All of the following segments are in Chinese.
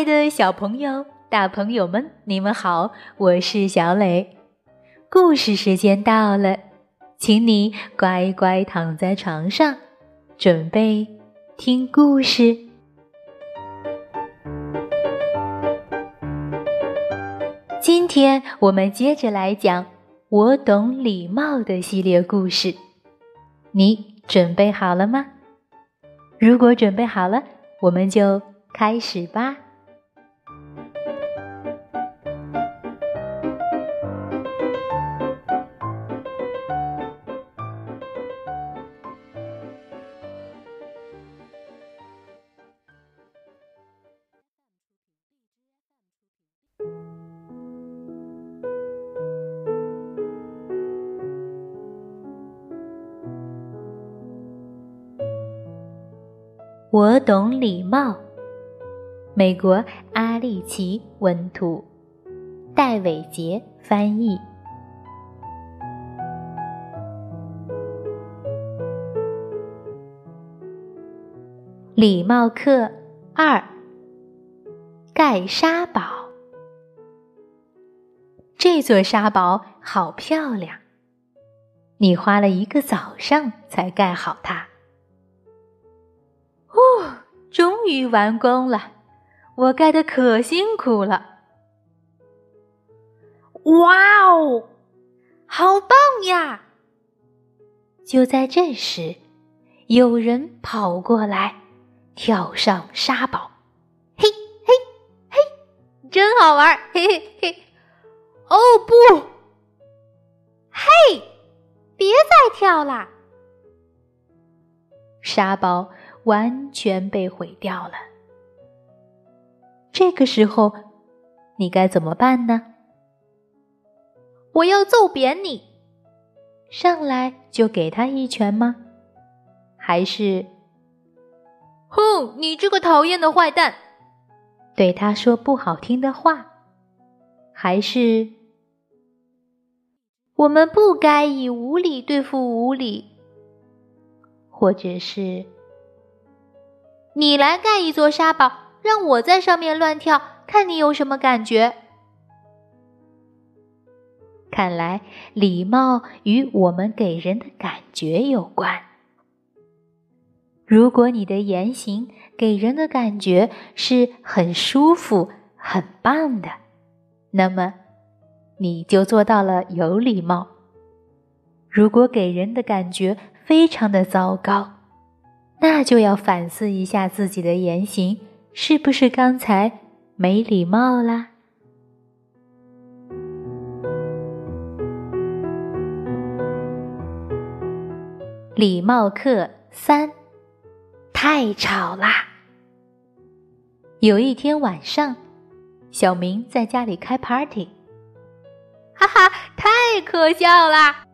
爱的小朋友、大朋友们，你们好，我是小磊。故事时间到了，请你乖乖躺在床上，准备听故事。今天我们接着来讲《我懂礼貌》的系列故事，你准备好了吗？如果准备好了，我们就开始吧。我懂礼貌。美国阿利奇文图，戴伟杰翻译。礼貌课二：盖沙堡。这座沙堡好漂亮，你花了一个早上才盖好它。哦，终于完工了！我盖的可辛苦了。哇哦，好棒呀！就在这时，有人跑过来，跳上沙堡，嘿嘿嘿，真好玩！嘿嘿嘿。哦不，嘿，别再跳啦！沙堡。完全被毁掉了。这个时候，你该怎么办呢？我要揍扁你！上来就给他一拳吗？还是，哼，你这个讨厌的坏蛋！对他说不好听的话？还是，我们不该以无理对付无理？或者是？你来盖一座沙堡，让我在上面乱跳，看你有什么感觉。看来礼貌与我们给人的感觉有关。如果你的言行给人的感觉是很舒服、很棒的，那么你就做到了有礼貌。如果给人的感觉非常的糟糕，那就要反思一下自己的言行，是不是刚才没礼貌啦？礼貌课三，太吵啦！有一天晚上，小明在家里开 party，哈哈，太可笑啦！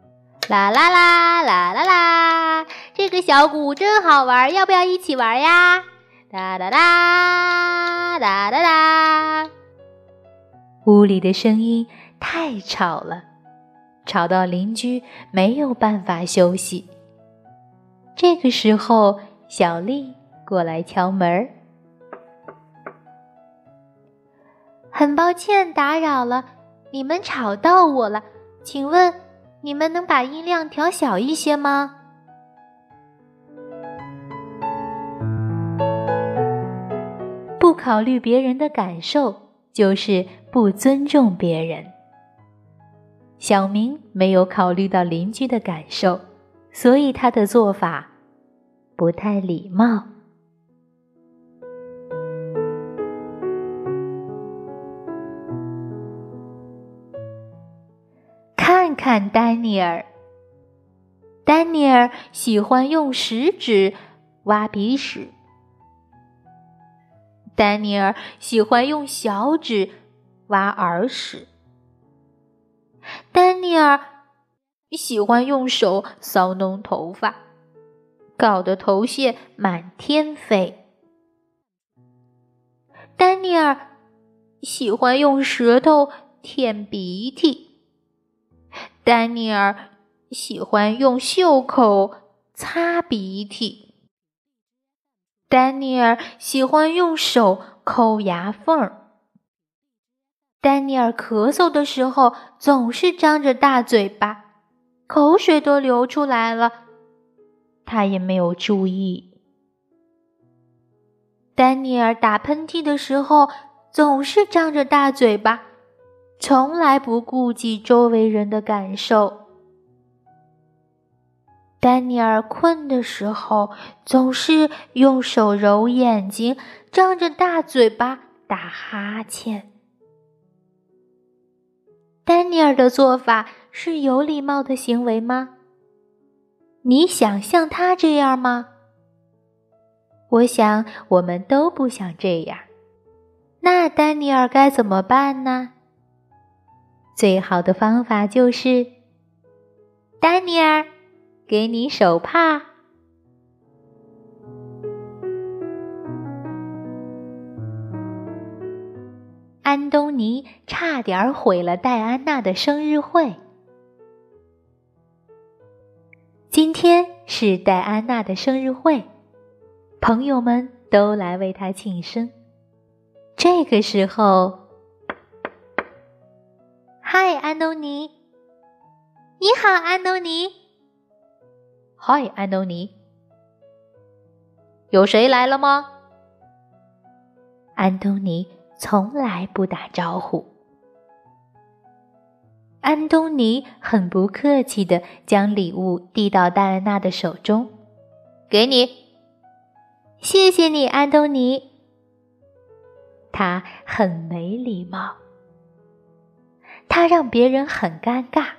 啦啦啦啦啦啦！这个小鼓真好玩，要不要一起玩呀？哒哒哒哒哒哒！屋里的声音太吵了，吵到邻居没有办法休息。这个时候，小丽过来敲门很抱歉打扰了，你们吵到我了，请问。你们能把音量调小一些吗？考虑别人的感受，就是不尊重别人。小明没有考虑到邻居的感受，所以他的做法不太礼貌。看看丹尼尔，丹尼尔喜欢用食指挖鼻屎。丹尼尔喜欢用小指挖耳屎。丹尼尔喜欢用手搔弄头发，搞得头屑满天飞。丹尼尔喜欢用舌头舔鼻涕。丹尼尔喜欢用袖口擦鼻涕。丹尼尔喜欢用手抠牙缝儿。丹尼尔咳嗽的时候总是张着大嘴巴，口水都流出来了，他也没有注意。丹尼尔打喷嚏的时候总是张着大嘴巴，从来不顾及周围人的感受。丹尼尔困的时候总是用手揉眼睛，张着大嘴巴打哈欠。丹尼尔的做法是有礼貌的行为吗？你想像他这样吗？我想我们都不想这样。那丹尼尔该怎么办呢？最好的方法就是，丹尼尔，给你手帕。安东尼差点毁了戴安娜的生日会。今天是戴安娜的生日会，朋友们都来为她庆生。这个时候，嗨，安东尼！你好，安东尼！嗨，安东尼！有谁来了吗？安东尼。从来不打招呼。安东尼很不客气的将礼物递到戴安娜的手中，给你，谢谢你，安东尼。他很没礼貌，他让别人很尴尬。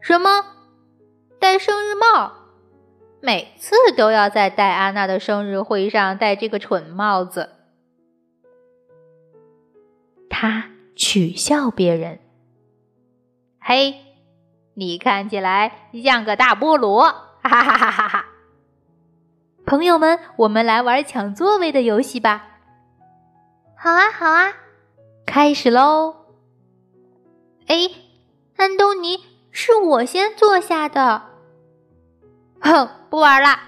什么？戴生日帽？每次都要在戴安娜的生日会上戴这个蠢帽子。他取笑别人：“嘿，你看起来像个大菠萝！”哈哈哈哈哈！朋友们，我们来玩抢座位的游戏吧。好啊，好啊，开始喽！哎，安东尼，是我先坐下的。哼，不玩了。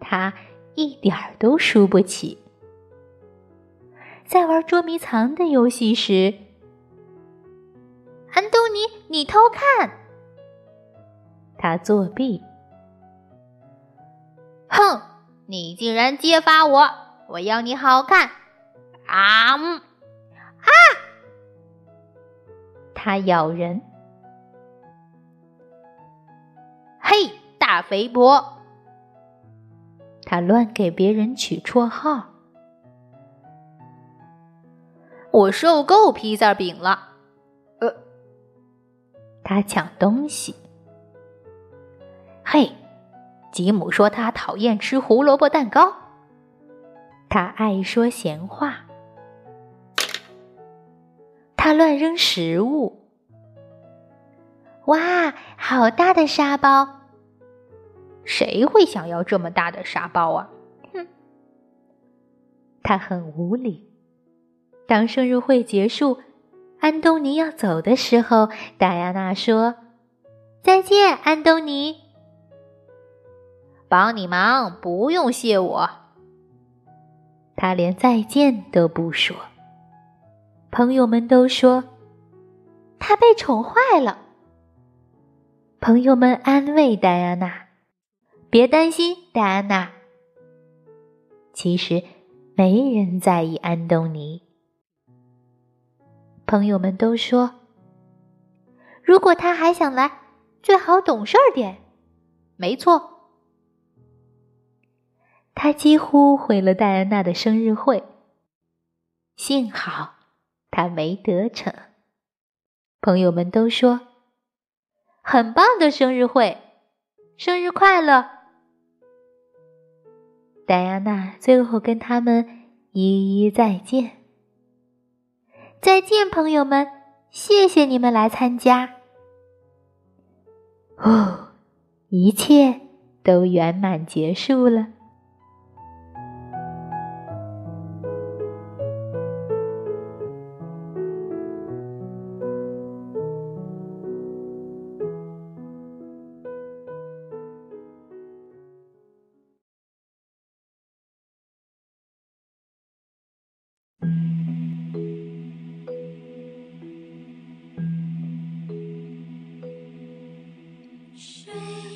他一点儿都输不起。在玩捉迷藏的游戏时，安东尼，你偷看，他作弊。哼，你竟然揭发我！我要你好看！啊啊！他咬人。大肥婆！他乱给别人取绰号。我受够披萨饼了，呃，他抢东西。嘿，吉姆说他讨厌吃胡萝卜蛋糕，他爱说闲话，他乱扔食物。哇，好大的沙包！谁会想要这么大的沙包啊？哼，他很无理。当生日会结束，安东尼要走的时候，戴安娜说：“再见，安东尼。”帮你忙，不用谢我。他连再见都不说。朋友们都说他被宠坏了。朋友们安慰戴安娜：“别担心，戴安娜。”其实没人在意安东尼。朋友们都说：“如果他还想来，最好懂事点。”没错，他几乎毁了戴安娜的生日会。幸好他没得逞。朋友们都说：“很棒的生日会，生日快乐！”戴安娜最后跟他们一一再见。再见，朋友们！谢谢你们来参加。哦，一切都圆满结束了。